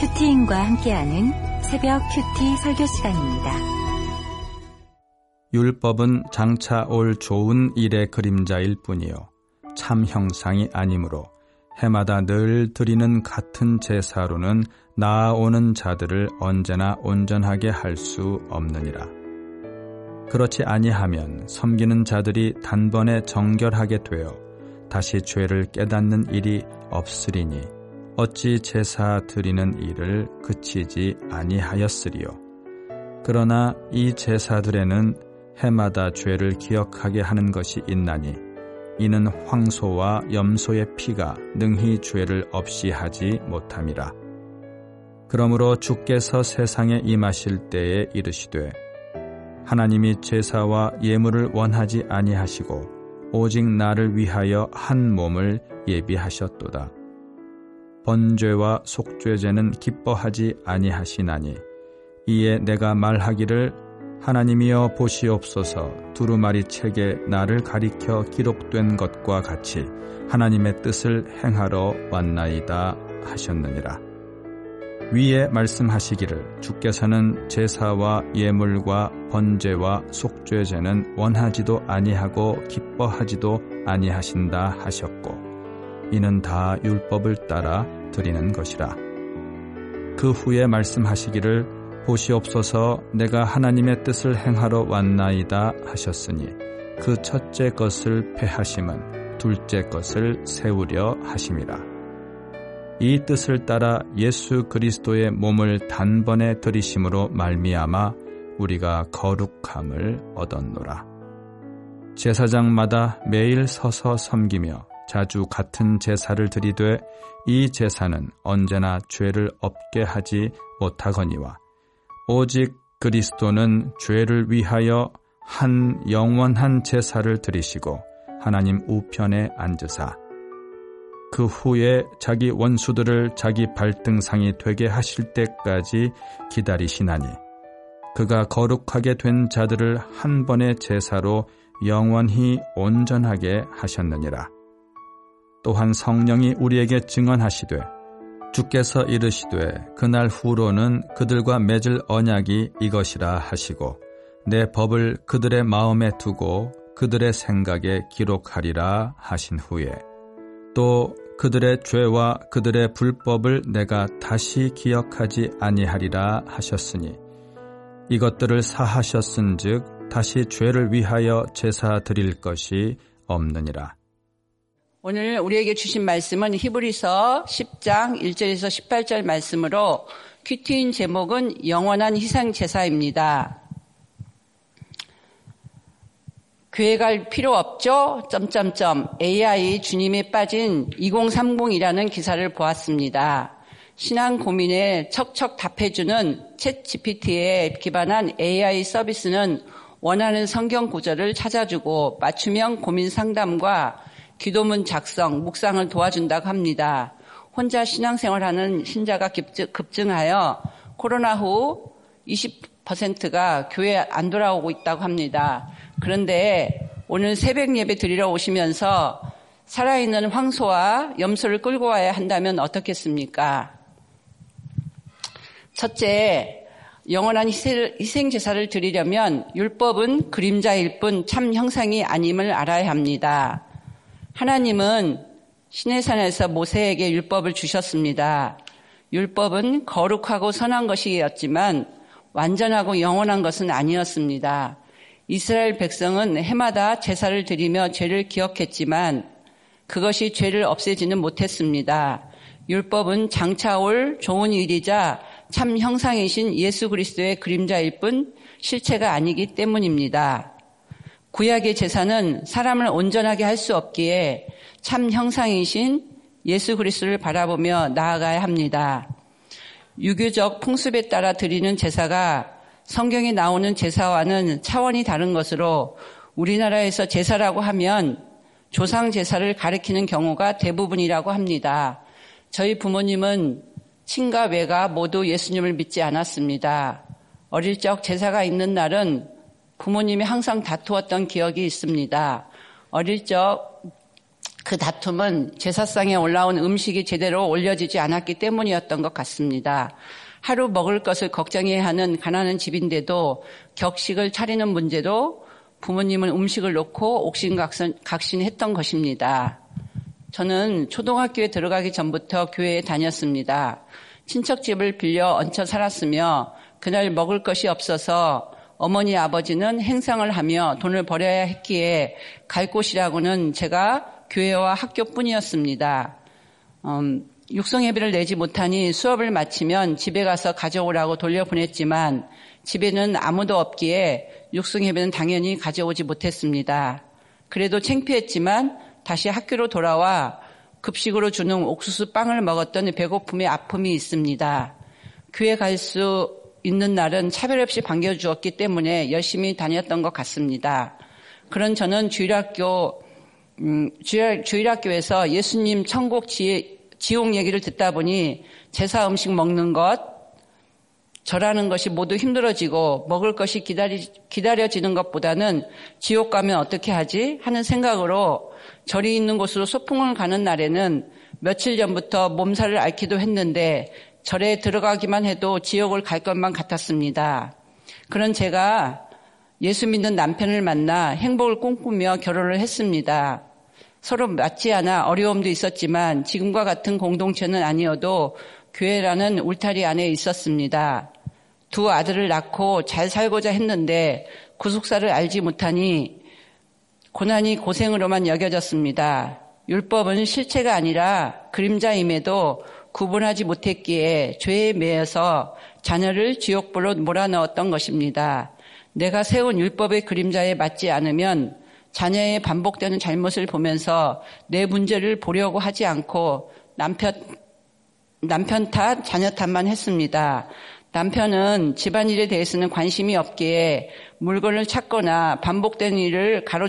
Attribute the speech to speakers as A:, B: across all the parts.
A: 큐티인과 함께하는 새벽 큐티 설교 시간입니다.
B: 율법은 장차 올 좋은 일의 그림자일 뿐이요 참 형상이 아니므로 해마다 늘 드리는 같은 제사로는 나아오는 자들을 언제나 온전하게 할 수 없느니라. 그렇지 아니하면 섬기는 자들이 단번에 정결하게 되어 다시 죄를 깨닫는 일이 없으리니 어찌 제사 드리는 일을 그치지 아니하였으리요. 그러나 이 제사들에는 해마다 죄를 기억하게 하는 것이 있나니 이는 황소와 염소의 피가 능히 죄를 없이 하지 못함이라. 그러므로 주께서 세상에 임하실 때에 이르시되 하나님이 제사와 예물을 원하지 아니하시고 오직 나를 위하여 한 몸을 예비하셨도다. 번죄와 속죄제는 기뻐하지 아니하시나니 이에 내가 말하기를 하나님이여 보시옵소서 두루마리 책에 나를 가리켜 기록된 것과 같이 하나님의 뜻을 행하러 왔나이다 하셨느니라. 위에 말씀하시기를 주께서는 제사와 예물과 번제와 속죄제는 원하지도 아니하고 기뻐하지도 아니하신다 하셨고 이는 다 율법을 따라 드리는 것이라. 그 후에 말씀하시기를 보시옵소서 내가 하나님의 뜻을 행하러 왔나이다 하셨으니 그 첫째 것을 패하심은 둘째 것을 세우려 하심이라. 이 뜻을 따라 예수 그리스도의 몸을 단번에 들이심으로 말미암아 우리가 거룩함을 얻었노라. 제사장마다 매일 서서 섬기며 자주 같은 제사를 드리되 이 제사는 언제나 죄를 없게 하지 못하거니와 오직 그리스도는 죄를 위하여 한 영원한 제사를 드리시고 하나님 우편에 앉으사 그 후에 자기 원수들을 자기 발등상이 되게 하실 때까지 기다리시나니 그가 거룩하게 된 자들을 한 번의 제사로 영원히 온전하게 하셨느니라. 또한 성령이 우리에게 증언하시되 주께서 이르시되 그날 후로는 그들과 맺을 언약이 이것이라 하시고 내 법을 그들의 마음에 두고 그들의 생각에 기록하리라 하신 후에 또 그들의 죄와 그들의 불법을 내가 다시 기억하지 아니하리라 하셨으니 이것들을 사하셨은즉 다시 죄를 위하여 제사 드릴 것이 없느니라.
C: 오늘 우리에게 주신 말씀은 히브리서 10장 1절에서 18절 말씀으로 큐티인 제목은 영원한 희생 제사입니다. 교회 갈 필요 없죠? 점점점 AI 주님에 빠진 2030이라는 기사를 보았습니다. 신앙 고민에 척척 답해주는 챗 GPT에 기반한 AI 서비스는 원하는 성경 구절을 찾아주고 맞춤형 고민 상담과 기도문 작성, 묵상을 도와준다고 합니다. 혼자 신앙생활하는 신자가 급증하여 코로나 후 20%가 교회 안 돌아오고 있다고 합니다. 그런데 오늘 새벽 예배 드리러 오시면서 살아있는 황소와 염소를 끌고 와야 한다면 어떻겠습니까? 첫째, 영원한 희생 제사를 드리려면 율법은 그림자일 뿐 참 형상이 아님을 알아야 합니다. 하나님은 시내산에서 모세에게 율법을 주셨습니다. 율법은 거룩하고 선한 것이었지만 완전하고 영원한 것은 아니었습니다. 이스라엘 백성은 해마다 제사를 드리며 죄를 기억했지만 그것이 죄를 없애지는 못했습니다. 율법은 장차 올 좋은 일이자 참 형상이신 예수 그리스도의 그림자일 뿐 실체가 아니기 때문입니다. 구약의 제사는 사람을 온전하게 할 수 없기에 참 형상이신 예수 그리스도를 바라보며 나아가야 합니다. 유교적 풍습에 따라 드리는 제사가 성경에 나오는 제사와는 차원이 다른 것으로 우리나라에서 제사라고 하면 조상 제사를 가리키는 경우가 대부분이라고 합니다. 저희 부모님은 친가 외가 모두 예수님을 믿지 않았습니다. 어릴 적 제사가 있는 날은 부모님이 항상 다투었던 기억이 있습니다. 어릴 적 그 다툼은 제사상에 올라온 음식이 제대로 올려지지 않았기 때문이었던 것 같습니다. 하루 먹을 것을 걱정해야 하는 가난한 집인데도 격식을 차리는 문제도 부모님은 음식을 놓고 옥신각신했던 것입니다. 저는 초등학교에 들어가기 전부터 교회에 다녔습니다. 친척집을 빌려 얹혀 살았으며 그날 먹을 것이 없어서 어머니 아버지는 행상을 하며 돈을 벌여야 했기에 갈 곳이라고는 제가 교회와 학교뿐이었습니다. 음, 육성예배를 내지 못하니 수업을 마치면 집에 가서 가져오라고 돌려보냈지만 집에는 아무도 없기에 육성예배는 당연히 가져오지 못했습니다. 그래도 창피했지만 다시 학교로 돌아와 급식으로 주는 옥수수 빵을 먹었던 배고픔의 아픔이 있습니다. 교회 갈 수 있는 날은 차별 없이 반겨주었기 때문에 열심히 다녔던 것 같습니다. 그런 저는 주일학교 음, 주일, 주일학교에서 예수님 천국 지, 지옥 얘기를 듣다 보니 제사 음식 먹는 것, 절하는 것이 모두 힘들어지고 먹을 것이 기다리, 기다려지는 것보다는 지옥 가면 어떻게 하지? 하는 생각으로 절이 있는 곳으로 소풍을 가는 날에는 며칠 전부터 몸살을 앓기도 했는데 절에 들어가기만 해도 지옥을 갈 것만 같았습니다. 그런 제가 예수 믿는 남편을 만나 행복을 꿈꾸며 결혼을 했습니다. 서로 맞지 않아 어려움도 있었지만 지금과 같은 공동체는 아니어도 교회라는 울타리 안에 있었습니다. 두 아들을 낳고 잘 살고자 했는데 구속사를 알지 못하니 고난이 고생으로만 여겨졌습니다. 율법은 실체가 아니라 그림자임에도 구분하지 못했기에 죄에 매여서 자녀를 지옥불로 몰아넣었던 것입니다. 내가 세운 율법의 그림자에 맞지 않으면 자녀의 반복되는 잘못을 보면서 내 문제를 보려고 하지 않고 남편, 남편 탓, 자녀 탓만 했습니다. 남편은 집안일에 대해서는 관심이 없기에 물건을 찾거나 반복된 일을 가로,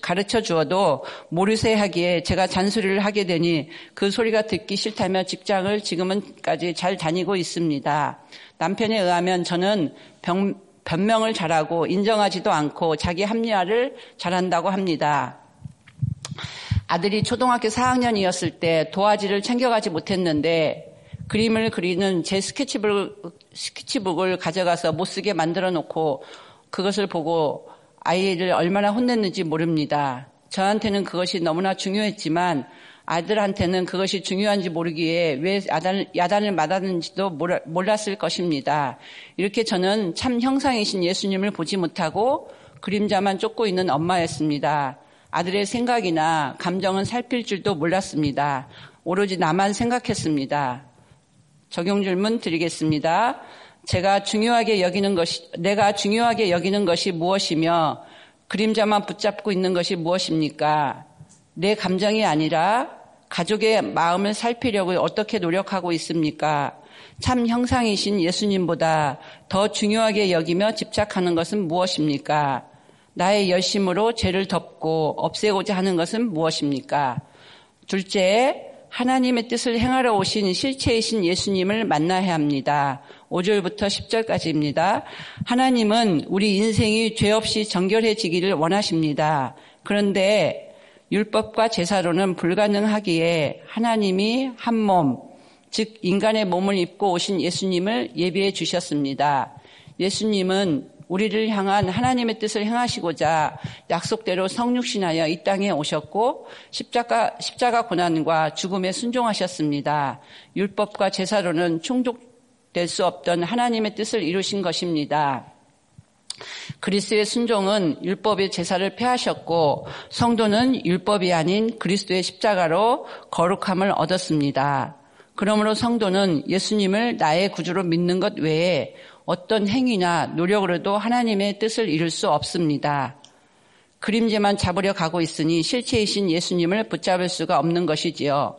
C: 가르쳐 주어도 모르세 하기에 제가 잔소리를 하게 되니 그 소리가 듣기 싫다며 직장을 지금은까지 잘 다니고 있습니다. 남편에 의하면 저는 병, 변명을 잘하고 인정하지도 않고 자기 합리화를 잘한다고 합니다. 아들이 초등학교 4학년이었을 때 도화지를 챙겨가지 못했는데 그림을 그리는 제 스케치북, 스케치북을 가져가서 못 쓰게 만들어 놓고 그것을 보고 아이를 얼마나 혼냈는지 모릅니다. 저한테는 그것이 너무나 중요했지만 아들한테는 그것이 중요한지 모르기에 왜 야단, 야단을 맞았는지도 몰랐을 것입니다. 이렇게 저는 참 형상이신 예수님을 보지 못하고 그림자만 쫓고 있는 엄마였습니다. 아들의 생각이나 감정은 살필 줄도 몰랐습니다. 오로지 나만 생각했습니다. 적용 질문 드리겠습니다. 제가 중요하게 여기는 것이, 내가 중요하게 여기는 것이 무엇이며 그림자만 붙잡고 있는 것이 무엇입니까? 내 감정이 아니라 가족의 마음을 살피려고 어떻게 노력하고 있습니까? 참 형상이신 예수님보다 더 중요하게 여기며 집착하는 것은 무엇입니까? 나의 열심으로 죄를 덮고 없애고자 하는 것은 무엇입니까? 둘째, 하나님의 뜻을 행하러 오신 실체이신 예수님을 만나야 합니다. 5절부터 10절까지입니다. 하나님은 우리 인생이 죄 없이 정결해지기를 원하십니다. 그런데 율법과 제사로는 불가능하기에 하나님이 한 몸, 즉 인간의 몸을 입고 오신 예수님을 예비해 주셨습니다. 예수님은 우리를 향한 하나님의 뜻을 행하시고자 약속대로 성육신하여 이 땅에 오셨고 십자가 십자가 고난과 죽음에 순종하셨습니다. 율법과 제사로는 충족 될 수 없던 하나님의 뜻을 이루신 것입니다. 그리스도의 순종은 율법의 제사를 폐하셨고 성도는 율법이 아닌 그리스도의 십자가로 거룩함을 얻었습니다. 그러므로 성도는 예수님을 나의 구주로 믿는 것 외에 어떤 행위나 노력으로도 하나님의 뜻을 이룰 수 없습니다. 그림자만 잡으려 가고 있으니 실체이신 예수님을 붙잡을 수가 없는 것이지요.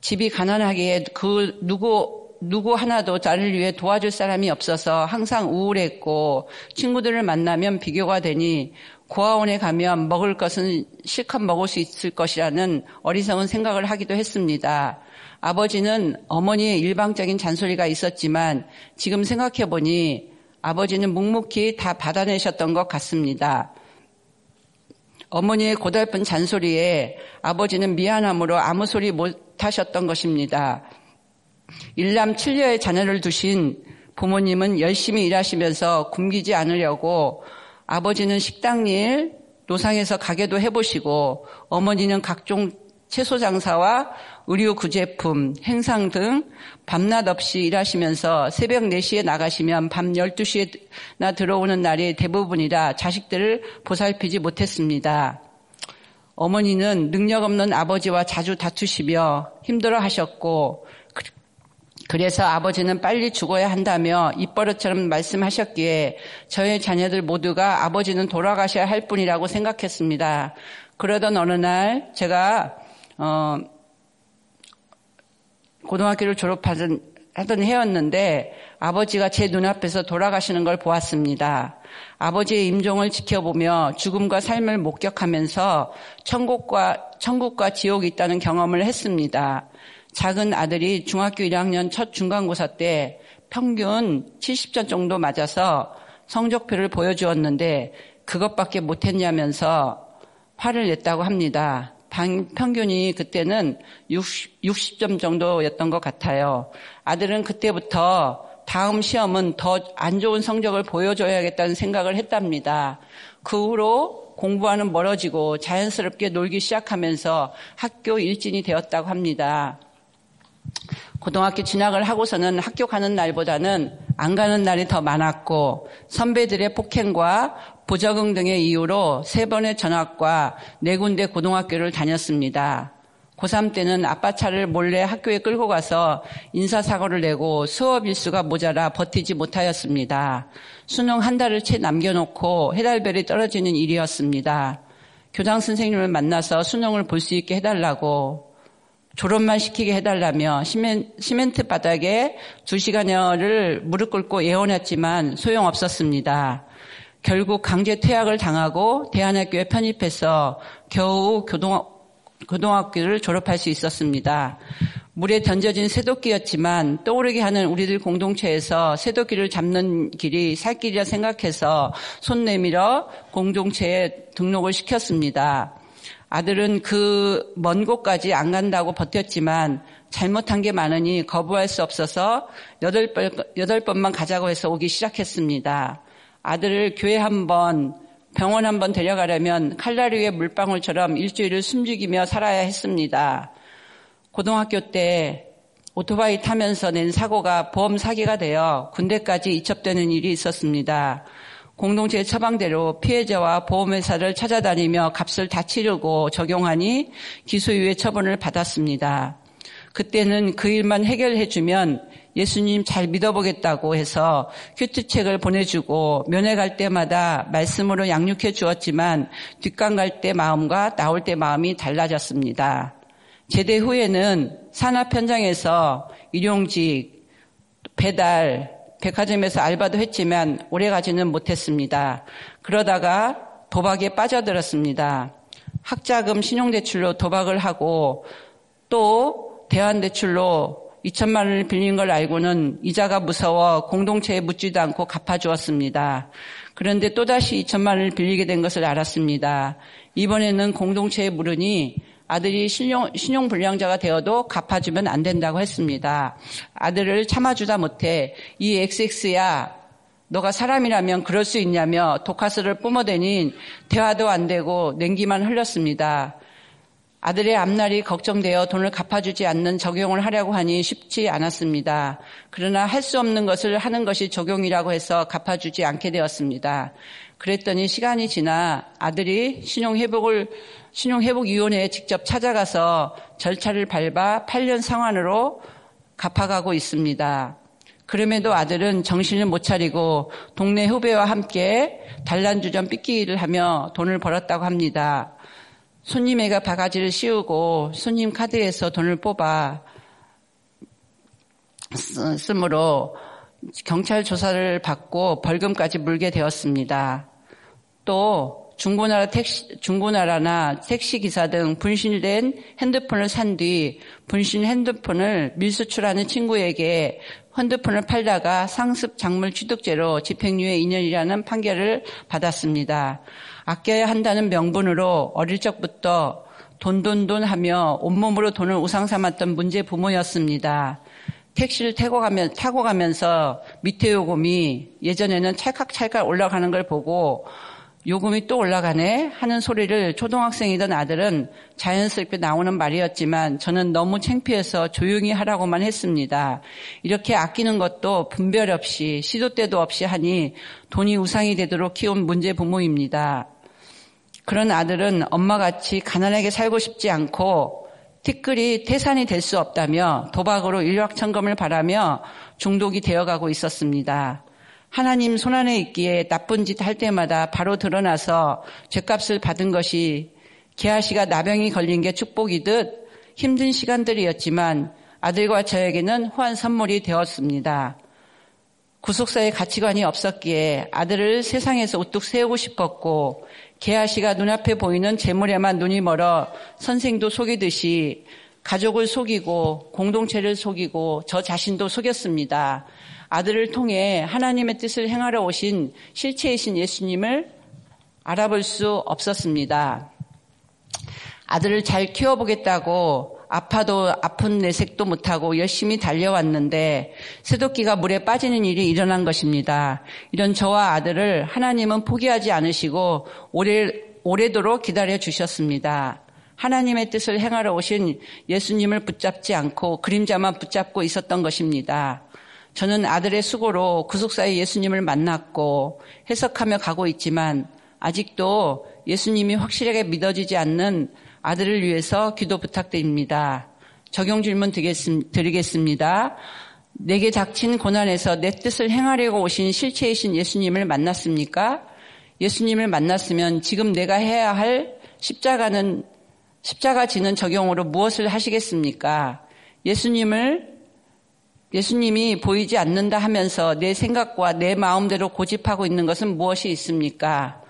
C: 집이 가난하기에 그 누구 누구 하나도 나를 위해 도와줄 사람이 없어서 항상 우울했고 친구들을 만나면 비교가 되니 고아원에 가면 먹을 것은 실컷 먹을 수 있을 것이라는 어리석은 생각을 하기도 했습니다. 아버지는 어머니의 일방적인 잔소리가 있었지만 지금 생각해 보니 아버지는 묵묵히 다 받아내셨던 것 같습니다. 어머니의 고달픈 잔소리에 아버지는 미안함으로 아무 소리 못 하셨던 것입니다. 일남 7녀의 자녀를 두신 부모님은 열심히 일하시면서 굶기지 않으려고 아버지는 식당 일, 노상에서 가게도 해보시고 어머니는 각종 채소 장사와 의류 구제품, 행상 등 밤낮 없이 일하시면서 새벽 4시에 나가시면 밤 12시에나 들어오는 날이 대부분이라 자식들을 보살피지 못했습니다. 어머니는 능력 없는 아버지와 자주 다투시며 힘들어 하셨고 그래서 아버지는 빨리 죽어야 한다며 입버릇처럼 말씀하셨기에 저의 자녀들 모두가 아버지는 돌아가셔야 할 뿐이라고 생각했습니다. 그러던 어느 날 제가 어, 고등학교를 졸업하던 하던 해였는데 아버지가 제 눈앞에서 돌아가시는 걸 보았습니다. 아버지의 임종을 지켜보며 죽음과 삶을 목격하면서 천국과 천국과 지옥이 있다는 경험을 했습니다. 작은 아들이 중학교 1학년 첫 중간고사 때 평균 70점 정도 맞아서 성적표를 보여주었는데 그것밖에 못했냐면서 화를 냈다고 합니다. 평균이 그때는 60, 60점 정도였던 것 같아요. 아들은 그때부터 다음 시험은 더 안 좋은 성적을 보여줘야겠다는 생각을 했답니다. 그 후로 공부와는 멀어지고 자연스럽게 놀기 시작하면서 학교 일진이 되었다고 합니다. 고등학교 진학을 하고서는 학교 가는 날보다는 안 가는 날이 더 많았고 선배들의 폭행과 부적응 등의 이유로 세 번의 전학과 네 군데 고등학교를 다녔습니다. 고3 때는 아빠 차를 몰래 학교에 끌고 가서 인사사고를 내고 수업 일수가 모자라 버티지 못하였습니다. 수능 한 달을 채 남겨놓고 해달별이 떨어지는 일이었습니다. 교장 선생님을 만나서 수능을 볼 수 있게 해달라고 졸업만 시키게 해달라며 시멘, 시멘트 바닥에 두 시간여를 무릎 꿇고 예언했지만 소용없었습니다. 결국 강제 퇴학을 당하고 대안학교에 편입해서 겨우 교동, 고등학교를 졸업할 수 있었습니다. 물에 던져진 새도끼였지만 떠오르게 하는 우리들 공동체에서 새도끼를 잡는 길이 살 길이라 생각해서 손 내밀어 공동체에 등록을 시켰습니다. 아들은 그 먼 곳까지 안 간다고 버텼지만 잘못한 게 많으니 거부할 수 없어서 여덟 번, 여덟 번만 가자고 해서 오기 시작했습니다. 아들을 교회 한 번, 병원 한 번 데려가려면 칼라리의 물방울처럼 일주일을 숨죽이며 살아야 했습니다. 고등학교 때 오토바이 타면서 낸 사고가 보험 사기가 되어 군대까지 이첩되는 일이 있었습니다. 공동체 처방대로 피해자와 보험회사를 찾아다니며 값을 다 치르고 적용하니 기소유예 처분을 받았습니다. 그때는 그 일만 해결해주면 예수님 잘 믿어보겠다고 해서 큐트책을 보내주고 면회 갈 때마다 말씀으로 양육해 주었지만 뒷강 갈 때 마음과 나올 때 마음이 달라졌습니다. 제대 후에는 산업 현장에서 일용직, 배달, 백화점에서 알바도 했지만 오래 가지는 못했습니다. 그러다가 도박에 빠져들었습니다. 학자금 신용대출로 도박을 하고 또 대환대출로 2천만 원을 빌린 걸 알고는 이자가 무서워 공동체에 묻지도 않고 갚아주었습니다. 그런데 또다시 2천만 원을 빌리게 된 것을 알았습니다. 이번에는 공동체에 물으니 아들이 신용, 신용불량자가 되어도 갚아주면 안 된다고 했습니다. 아들을 참아주다 못해 이 XX야 너가 사람이라면 그럴 수 있냐며 독가스를 뿜어대니 대화도 안 되고 냉기만 흘렸습니다. 아들의 앞날이 걱정되어 돈을 갚아주지 않는 적용을 하려고 하니 쉽지 않았습니다. 그러나 할 수 없는 것을 하는 것이 적용이라고 해서 갚아주지 않게 되었습니다. 그랬더니 시간이 지나 아들이 신용회복을 신용회복위원회에 직접 찾아가서 절차를 밟아 8년 상환으로 갚아가고 있습니다. 그럼에도 아들은 정신을 못 차리고 동네 후배와 함께 단란주점 삐끼를 하며 돈을 벌었다고 합니다. 손님애가 바가지를 씌우고 손님 카드에서 돈을 뽑아 쓰므로 경찰 조사를 받고 벌금까지 물게 되었습니다. 또 중고나라 택시, 중고나라나 택시기사 등 분실된 핸드폰을 산 뒤 분실 핸드폰을 밀수출하는 친구에게 핸드폰을 팔다가 상습 작물 취득죄로 집행유예 2년이라는 판결을 받았습니다. 아껴야 한다는 명분으로 어릴 적부터 돈돈돈 하며 온몸으로 돈을 우상 삼았던 문제 부모였습니다. 택시를 타고, 가면, 타고 가면서 밑에 요금이 예전에는 찰칵찰칵 올라가는 걸 보고 요금이 또 올라가네 하는 소리를 초등학생이던 아들은 자연스럽게 나오는 말이었지만 저는 너무 창피해서 조용히 하라고만 했습니다. 이렇게 아끼는 것도 분별 없이 시도 때도 없이 하니 돈이 우상이 되도록 키운 문제 부모입니다. 그런 아들은 엄마같이 가난하게 살고 싶지 않고 티끌이 태산이 될 수 없다며 도박으로 일확천금을 바라며 중독이 되어가고 있었습니다. 하나님 손안에 있기에 나쁜 짓 할 때마다 바로 드러나서 죄값을 받은 것이 게하시가 나병이 걸린 게 축복이듯 힘든 시간들이었지만 아들과 저에게는 후한 선물이 되었습니다. 구속사의 가치관이 없었기에 아들을 세상에서 우뚝 세우고 싶었고 게하시가 눈앞에 보이는 재물에만 눈이 멀어 선생도 속이듯이 가족을 속이고 공동체를 속이고 저 자신도 속였습니다. 아들을 통해 하나님의 뜻을 행하러 오신 실체이신 예수님을 알아볼 수 없었습니다. 아들을 잘 키워보겠다고 아파도 아픈 내색도 못하고 열심히 달려왔는데 새도끼가 물에 빠지는 일이 일어난 것입니다. 이런 저와 아들을 하나님은 포기하지 않으시고 오래, 오래도록 기다려 주셨습니다. 하나님의 뜻을 행하러 오신 예수님을 붙잡지 않고 그림자만 붙잡고 있었던 것입니다. 저는 아들의 수고로 구속사의 예수님을 만났고 해석하며 가고 있지만 아직도 예수님이 확실하게 믿어지지 않는 아들을 위해서 기도 부탁드립니다. 적용 질문 드리겠습니다. 내게 닥친 고난에서 내 뜻을 행하려고 오신 실체이신 예수님을 만났습니까? 예수님을 만났으면 지금 내가 해야 할 십자가는 십자가 지는 적용으로 무엇을 하시겠습니까? 예수님을 예수님이 보이지 않는다 하면서 내 생각과 내 마음대로 고집하고 있는 것은 무엇이 있습니까?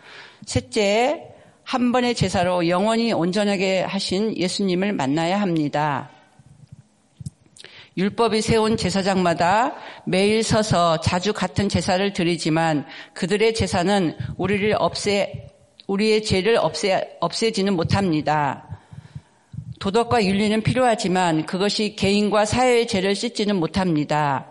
C: 셋째, 한 번의 제사로 영원히 온전하게 하신 예수님을 만나야 합니다. 율법이 세운 제사장마다 매일 서서 자주 같은 제사를 드리지만 그들의 제사는 우리를 없애, 우리의 죄를 없애, 없애지는 못합니다. 도덕과 윤리는 필요하지만 그것이 개인과 사회의 죄를 씻지는 못합니다.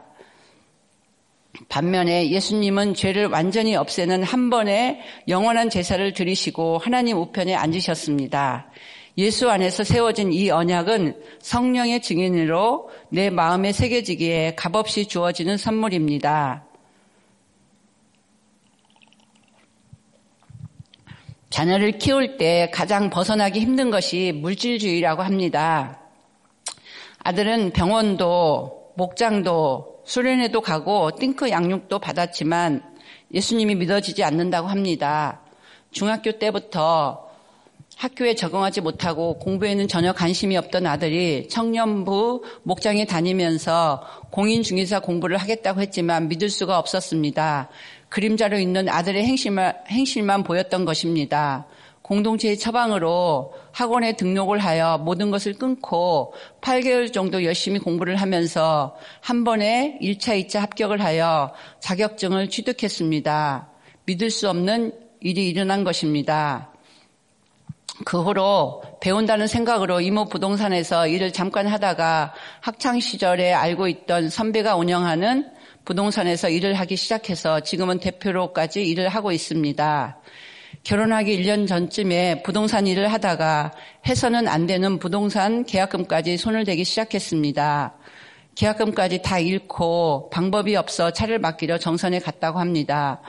C: 반면에 예수님은 죄를 완전히 없애는 한 번의 영원한 제사를 드리시고 하나님 우편에 앉으셨습니다. 예수 안에서 세워진 이 언약은 성령의 증인으로 내 마음에 새겨지기에 값없이 주어지는 선물입니다. 자녀를 키울 때 가장 벗어나기 힘든 것이 물질주의라고 합니다. 아들은 병원도 목장도 수련회도 가고 띵크 양육도 받았지만 예수님이 믿어지지 않는다고 합니다. 중학교 때부터 학교에 적응하지 못하고 공부에는 전혀 관심이 없던 아들이 청년부 목장에 다니면서 공인중개사 공부를 하겠다고 했지만 믿을 수가 없었습니다. 그림자로 있는 아들의 행실만, 행실만 보였던 것입니다. 공동체의 처방으로 학원에 등록을 하여 모든 것을 끊고 8개월 정도 열심히 공부를 하면서 한 번에 1차, 2차 합격을 하여 자격증을 취득했습니다. 믿을 수 없는 일이 일어난 것입니다. 그 후로 배운다는 생각으로 이모 부동산에서 일을 잠깐 하다가 학창 시절에 알고 있던 선배가 운영하는 부동산에서 일을 하기 시작해서 지금은 대표로까지 일을 하고 있습니다. 결혼하기 1년 전쯤에 부동산 일을 하다가 해서는 안 되는 부동산 계약금까지 손을 대기 시작했습니다. 계약금까지 다 잃고 방법이 없어 차를 맡기려 정선에 갔다고 합니다.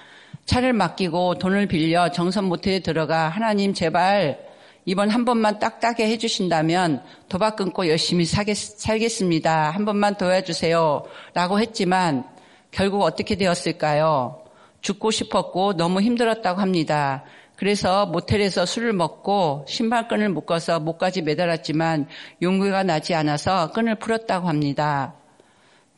C: 차를 맡기고 돈을 빌려 정선 모텔에 들어가 하나님 제발 이번 한 번만 딱딱하게 해주신다면 도박 끊고 열심히 사겠, 살겠습니다. 한 번만 도와주세요. 라고 했지만 결국 어떻게 되었을까요? 죽고 싶었고 너무 힘들었다고 합니다. 그래서 모텔에서 술을 먹고 신발끈을 묶어서 목까지 매달았지만 용기가 나지 않아서 끈을 풀었다고 합니다.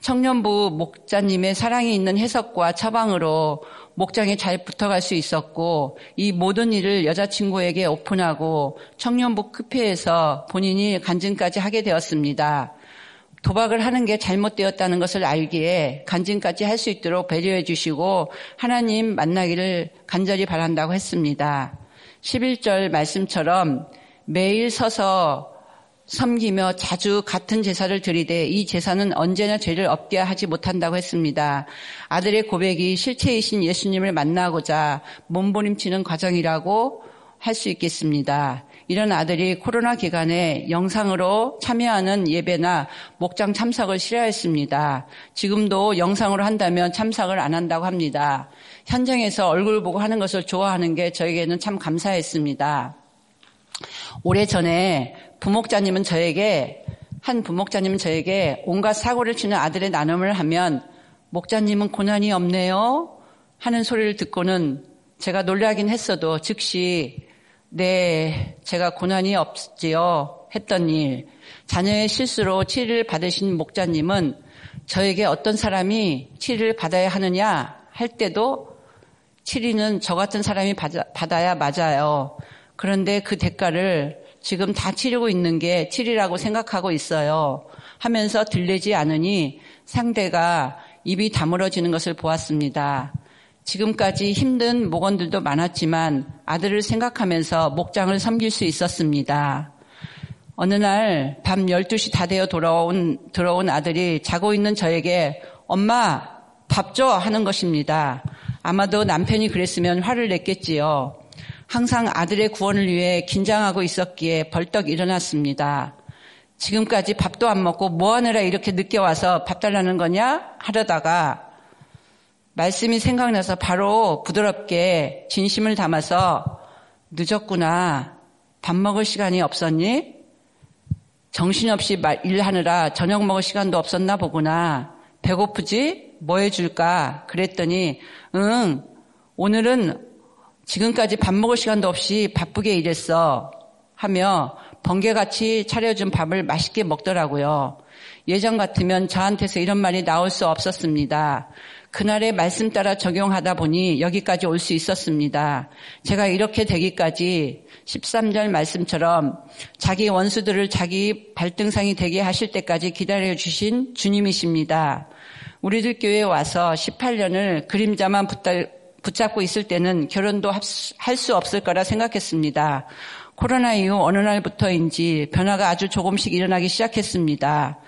C: 청년부 목자님의 사랑이 있는 해석과 처방으로 목장에 잘 붙어갈 수 있었고 이 모든 일을 여자친구에게 오픈하고 청년부 급회에서 본인이 간증까지 하게 되었습니다. 도박을 하는 게 잘못되었다는 것을 알기에 간증까지 할 수 있도록 배려해 주시고 하나님 만나기를 간절히 바란다고 했습니다. 11절 말씀처럼 매일 서서 섬기며 자주 같은 제사를 드리되 이 제사는 언제나 죄를 없게 하지 못한다고 했습니다. 아들의 고백이 실체이신 예수님을 만나고자 몸부림치는 과정이라고 할 수 있겠습니다. 이런 아들이 코로나 기간에 영상으로 참여하는 예배나 목장 참석을 싫어했습니다. 지금도 영상으로 한다면 참석을 안 한다고 합니다. 현장에서 얼굴 보고 하는 것을 좋아하는 게 저에게는 참 감사했습니다. 오래전에 부목자님은 저에게 한 부목자님은 저에게 온갖 사고를 치는 아들의 나눔을 하면 목자님은 고난이 없네요 하는 소리를 듣고는 제가 놀라긴 했어도 즉시 네 제가 고난이 없지요 했던 일 자녀의 실수로 치료를 받으신 목자님은 저에게 어떤 사람이 치료를 받아야 하느냐 할 때도 치리는 저 같은 사람이 받아야 맞아요. 그런데 그 대가를 지금 다 치르고 있는 게 치리라고 생각하고 있어요. 하면서 들리지 않으니 상대가 입이 다물어지는 것을 보았습니다. 지금까지 힘든 목원들도 많았지만 아들을 생각하면서 목장을 섬길 수 있었습니다. 어느 날 밤 12시 다 되어 돌아온, 들어온 아들이 자고 있는 저에게 엄마 밥 줘 하는 것입니다. 아마도 남편이 그랬으면 화를 냈겠지요. 항상 아들의 구원을 위해 긴장하고 있었기에 벌떡 일어났습니다. 지금까지 밥도 안 먹고 뭐 하느라 이렇게 늦게 와서 밥 달라는 거냐? 하려다가 말씀이 생각나서 바로 부드럽게 진심을 담아서 늦었구나. 밥 먹을 시간이 없었니? 정신없이 일하느라 저녁 먹을 시간도 없었나 보구나. 배고프지? 뭐 해줄까? 그랬더니, 응, 오늘은 지금까지 밥 먹을 시간도 없이 바쁘게 일했어. 하며 번개같이 차려준 밥을 맛있게 먹더라고요. 예전 같으면 저한테서 이런 말이 나올 수 없었습니다. 그날의 말씀 따라 적용하다 보니 여기까지 올 수 있었습니다. 제가 이렇게 되기까지 13절 말씀처럼 자기 원수들을 자기 발등상이 되게 하실 때까지 기다려 주신 주님이십니다. 우리들 교회에 와서 18년을 그림자만 붙잡고 있을 때는 결혼도 할 수 없을 거라 생각했습니다. 코로나 이후 어느 날부터인지 변화가 아주 조금씩 일어나기 시작했습니다.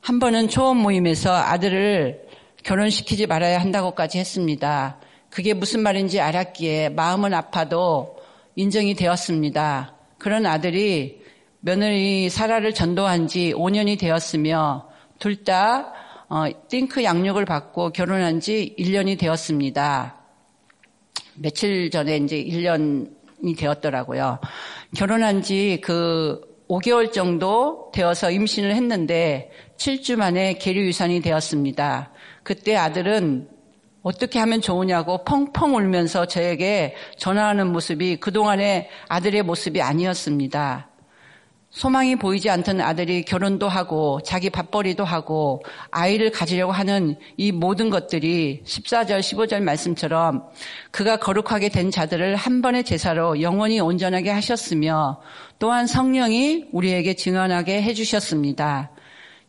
C: 한 번은 초원 모임에서 아들을 결혼시키지 말아야 한다고까지 했습니다. 그게 무슨 말인지 알았기에 마음은 아파도 인정이 되었습니다. 그런 아들이 며느리 사라를 전도한 지 5년이 되었으며 둘다 어, 띵크 양육을 받고 결혼한 지 1년이 되었습니다. 며칠 전에 이제 1년이 되었더라고요. 결혼한 지 그 5개월 정도 되어서 임신을 했는데 7주 만에 계류 유산이 되었습니다. 그때 아들은 어떻게 하면 좋으냐고 펑펑 울면서 저에게 전화하는 모습이 그동안의 아들의 모습이 아니었습니다. 소망이 보이지 않던 아들이 결혼도 하고 자기 밥벌이도 하고 아이를 가지려고 하는 이 모든 것들이 14절, 15절 말씀처럼 그가 거룩하게 된 자들을 한 번의 제사로 영원히 온전하게 하셨으며 또한 성령이 우리에게 증언하게 해주셨습니다.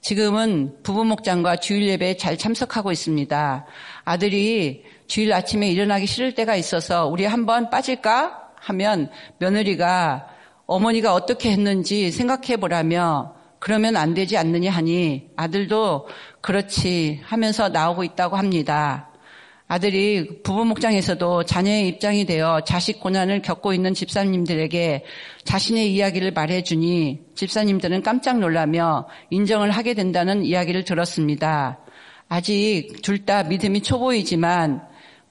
C: 지금은 부부 목장과 주일 예배에 잘 참석하고 있습니다. 아들이 주일 아침에 일어나기 싫을 때가 있어서 우리 한번 빠질까? 하면 며느리가 어머니가 어떻게 했는지 생각해 보라며 그러면 안 되지 않느냐 하니 아들도 그렇지 하면서 나오고 있다고 합니다. 아들이 부부 목장에서도 자녀의 입장이 되어 자식 고난을 겪고 있는 집사님들에게 자신의 이야기를 말해 주니 집사님들은 깜짝 놀라며 인정을 하게 된다는 이야기를 들었습니다. 아직 둘 다 믿음이 초보이지만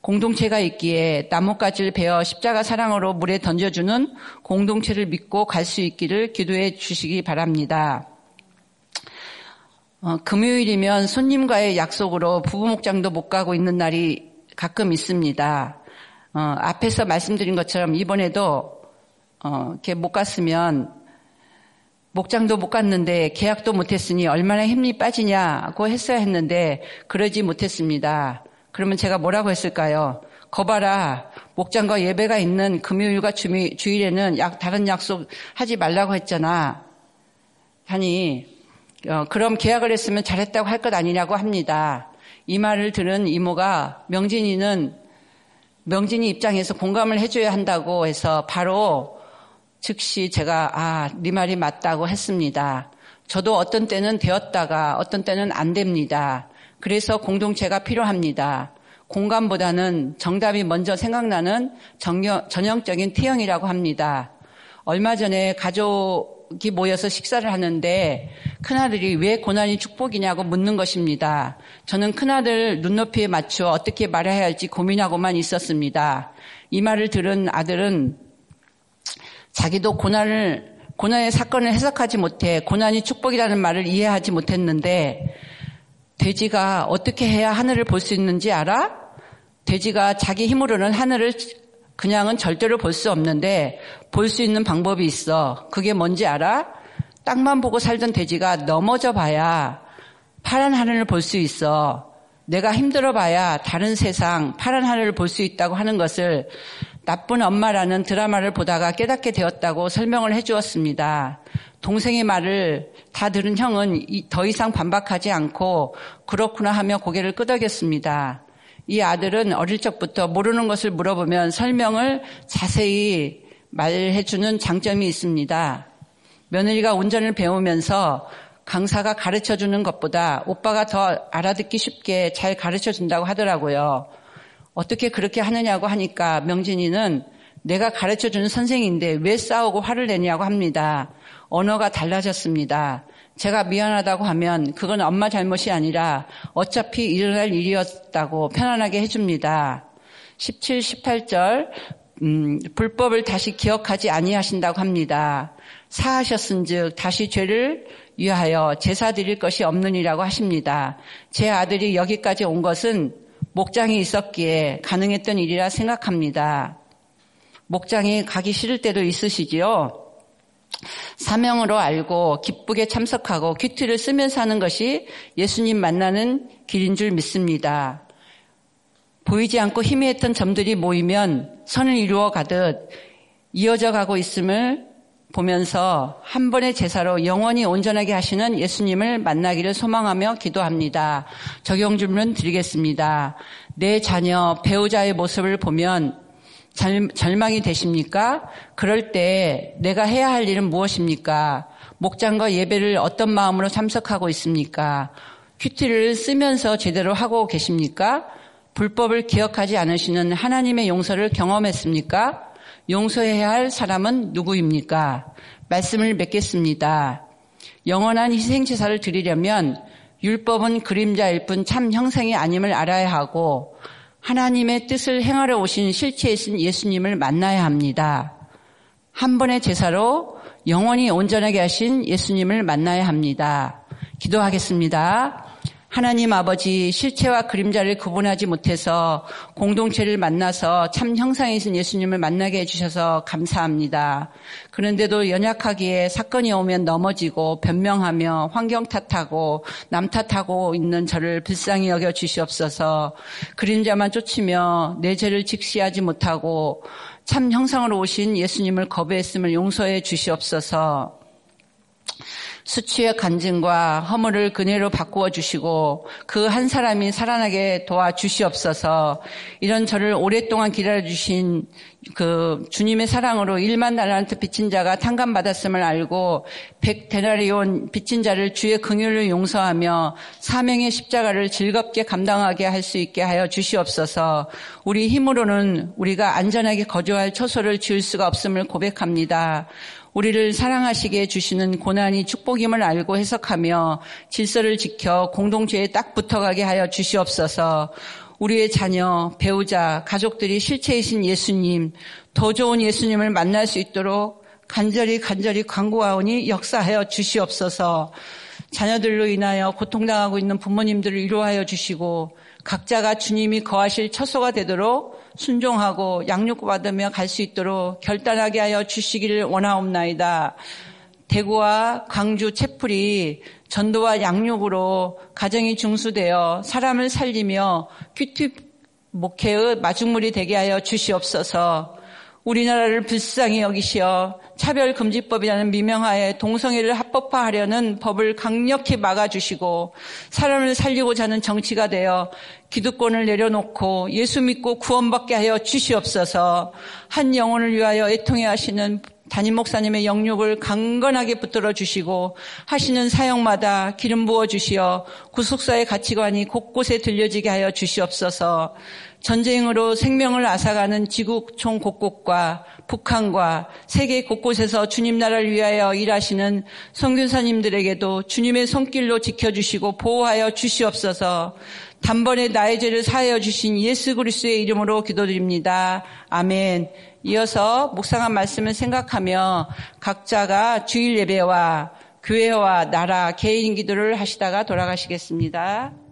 C: 공동체가 있기에 나뭇가지를 베어 십자가 사랑으로 물에 던져주는 공동체를 믿고 갈 수 있기를 기도해 주시기 바랍니다. 어, 금요일이면 손님과의 약속으로 부부 목장도 못 가고 있는 날이 가끔 있습니다. 어, 앞에서 말씀드린 것처럼 이번에도 어, 이렇게 못 갔으면 목장도 못 갔는데 계약도 못했으니 얼마나 힘이 빠지냐고 했어야 했는데 그러지 못했습니다. 그러면 제가 뭐라고 했을까요? 거봐라. 목장과 예배가 있는 금요일과 주일에는 약, 다른 약속 하지 말라고 했잖아. 하니, 어, 그럼 계약을 했으면 잘했다고 할 것 아니냐고 합니다. 이 말을 들은 이모가 명진이는 명진이 입장에서 공감을 해줘야 한다고 해서 바로 즉시 제가 아, 네 말이 맞다고 했습니다. 저도 어떤 때는 되었다가 어떤 때는 안 됩니다. 그래서 공동체가 필요합니다. 공감보다는 정답이 먼저 생각나는 전형적인 T형이라고 합니다. 얼마 전에 가족 이 모여서 식사를 하는데 큰아들이 왜 고난이 축복이냐고 묻는 것입니다. 저는 큰아들 눈높이에 맞춰 어떻게 말해야 할지 고민하고만 있었습니다. 이 말을 들은 아들은 자기도 고난을 고난의 사건을 해석하지 못해 고난이 축복이라는 말을 이해하지 못했는데 돼지가 어떻게 해야 하늘을 볼 수 있는지 알아? 돼지가 자기 힘으로는 하늘을 그냥은 절대로 볼 수 없는데 볼 수 있는 방법이 있어. 그게 뭔지 알아? 땅만 보고 살던 돼지가 넘어져 봐야 파란 하늘을 볼 수 있어. 내가 힘들어 봐야 다른 세상, 파란 하늘을 볼 수 있다고 하는 것을 나쁜 엄마라는 드라마를 보다가 깨닫게 되었다고 설명을 해 주었습니다. 동생의 말을 다 들은 형은 더 이상 반박하지 않고 그렇구나 하며 고개를 끄덕였습니다. 이 아들은 어릴 적부터 모르는 것을 물어보면 설명을 자세히 말해주는 장점이 있습니다. 며느리가 운전을 배우면서 강사가 가르쳐 주는 것보다 오빠가 더 알아듣기 쉽게 잘 가르쳐 준다고 하더라고요. 어떻게 그렇게 하느냐고 하니까 명진이는 내가 가르쳐 주는 선생인데 왜 싸우고 화를 내냐고 합니다. 언어가 달라졌습니다. 제가 미안하다고 하면 그건 엄마 잘못이 아니라 어차피 일어날 일이었다고 편안하게 해줍니다. 17, 18절 음, 불법을 다시 기억하지 아니하신다고 합니다. 사하셨은즉 다시 죄를 위하여 제사 드릴 것이 없느니라고 하십니다. 제 아들이 여기까지 온 것은 목장이 있었기에 가능했던 일이라 생각합니다. 목장이 가기 싫을 때도 있으시지요. 사명으로 알고 기쁘게 참석하고 큐티를 쓰면서 하는 것이 예수님 만나는 길인 줄 믿습니다. 보이지 않고 희미했던 점들이 모이면 선을 이루어 가듯 이어져 가고 있음을 보면서 한 번의 제사로 영원히 온전하게 하시는 예수님을 만나기를 소망하며 기도합니다. 적용 질문 드리겠습니다. 내 자녀, 배우자의 모습을 보면 절망이 되십니까? 그럴 때 내가 해야 할 일은 무엇입니까? 목장과 예배를 어떤 마음으로 참석하고 있습니까? 큐티를 쓰면서 제대로 하고 계십니까? 불법을 기억하지 않으시는 하나님의 용서를 경험했습니까? 용서해야 할 사람은 누구입니까? 말씀을 맺겠습니다. 영원한 희생제사를 드리려면 율법은 그림자일 뿐 참 형상이 아님을 알아야 하고 하나님의 뜻을 행하러 오신 실체이신 예수님을 만나야 합니다. 한 번의 제사로 영원히 온전하게 하신 예수님을 만나야 합니다. 기도하겠습니다. 하나님 아버지 실체와 그림자를 구분하지 못해서 공동체를 만나서 참 형상이신 예수님을 만나게 해주셔서 감사합니다. 그런데도 연약하기에 사건이 오면 넘어지고 변명하며 환경 탓하고 남 탓하고 있는 저를 불쌍히 여겨 주시옵소서 그림자만 쫓으며 내 죄를 직시하지 못하고 참 형상으로 오신 예수님을 거부했음을 용서해 주시옵소서 수치의 간증과 허물을 그네로 바꾸어 주시고 그 한 사람이 살아나게 도와 주시옵소서. 이런 저를 오랫동안 기다려 주신 그 주님의 사랑으로 1만 달란트 빚진 자가 탕감받았음을 알고 백 데나리온 빚진 자를 주의 긍휼을 용서하며 사명의 십자가를 즐겁게 감당하게 할 수 있게 하여 주시옵소서. 우리 힘으로는 우리가 안전하게 거주할 처소를 지을 수가 없음을 고백합니다. 우리를 사랑하시게 해주시는 고난이 축복임을 알고 해석하며 질서를 지켜 공동체에 딱 붙어가게 하여 주시옵소서. 우리의 자녀, 배우자, 가족들이 실체이신 예수님, 더 좋은 예수님을 만날 수 있도록 간절히 간절히 광고하오니 역사하여 주시옵소서. 자녀들로 인하여 고통당하고 있는 부모님들을 위로하여 주시고 각자가 주님이 거하실 처소가 되도록 순종하고 양육받으며 갈 수 있도록 결단하게 하여 주시기를 원하옵나이다. 대구와 광주 채플이 전도와 양육으로 가정이 중수되어 사람을 살리며 큐티 목회의 마중물이 되게 하여 주시옵소서. 우리나라를 불쌍히 여기시어 차별금지법이라는 미명하에 동성애를 합법화하려는 법을 강력히 막아주시고 사람을 살리고자 하는 정치가 되어 기득권을 내려놓고 예수 믿고 구원받게 하여 주시옵소서. 한 영혼을 위하여 애통해 하시는 담임 목사님의 영육을 강건하게 붙들어 주시고 하시는 사역마다 기름 부어 주시어 구속사의 가치관이 곳곳에 들려지게 하여 주시옵소서 전쟁으로 생명을 앗아가는 지구 총 곳곳과 북한과 세계 곳곳에서 주님 나라를 위하여 일하시는 성균사님들에게도 주님의 손길로 지켜주시고 보호하여 주시옵소서 단번에 나의 죄를 사하여 주신 예수 그리스도의 이름으로 기도드립니다. 아멘. 이어서 묵상한 말씀을 생각하며 각자가 주일 예배와 교회와 나라 개인 기도를 하시다가 돌아가시겠습니다.